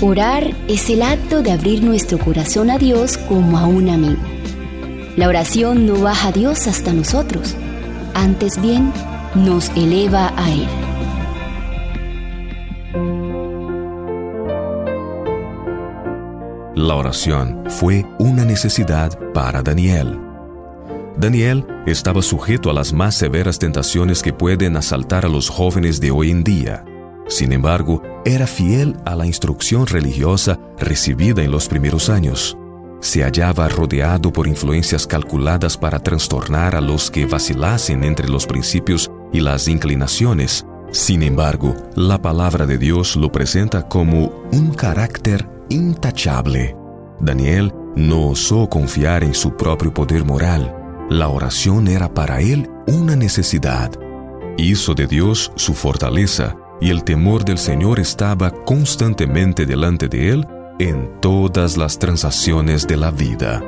Orar es el acto de abrir nuestro corazón a Dios como a un amigo. La oración no baja a Dios hasta nosotros, antes bien nos eleva a Él. La oración fue una necesidad para Daniel. Daniel estaba sujeto a las más severas tentaciones que pueden asaltar a los jóvenes de hoy en día. Sin embargo, era fiel a la instrucción religiosa recibida en los primeros años. Se hallaba rodeado por influencias calculadas para trastornar a los que vacilasen entre los principios y las inclinaciones. Sin embargo, la palabra de Dios lo presenta como un carácter intachable. Daniel no osó confiar en su propio poder moral. La oración era para él una necesidad. Hizo de Dios su fortaleza y el temor del Señor estaba constantemente delante de él en todas las transacciones de la vida.